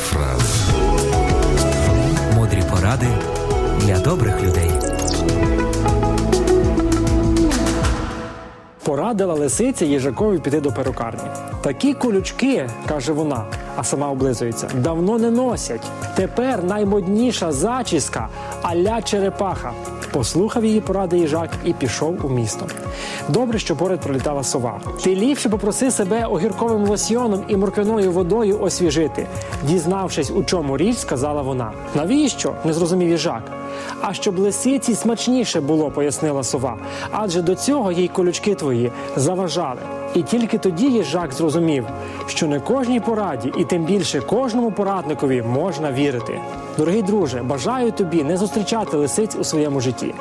фраза. Мудрі поради для добрих людей. Порадила лисиця їжакові піти до перукарні. Такі колючки, каже вона, а сама облизується, давно не носять. Тепер наймодніша зачіска аля черепаха. Послухав її поради їжак і пішов у місто. Добре, що поряд пролітала сова. Ти ліпше попроси себе огірковим лосьйоном і морквяною водою освіжити. Дізнавшись, у чому річ, сказала вона. Навіщо? не зрозумів їжак. А щоб лисиці смачніше було, пояснила сова. Адже до цього їй колючки твої заважали. І тільки тоді їжак зрозумів, що не кожній пораді, і тим більше кожному порадникові можна вірити. Дорогий друже, бажаю тобі не зустрічати лисиць у своєму житті.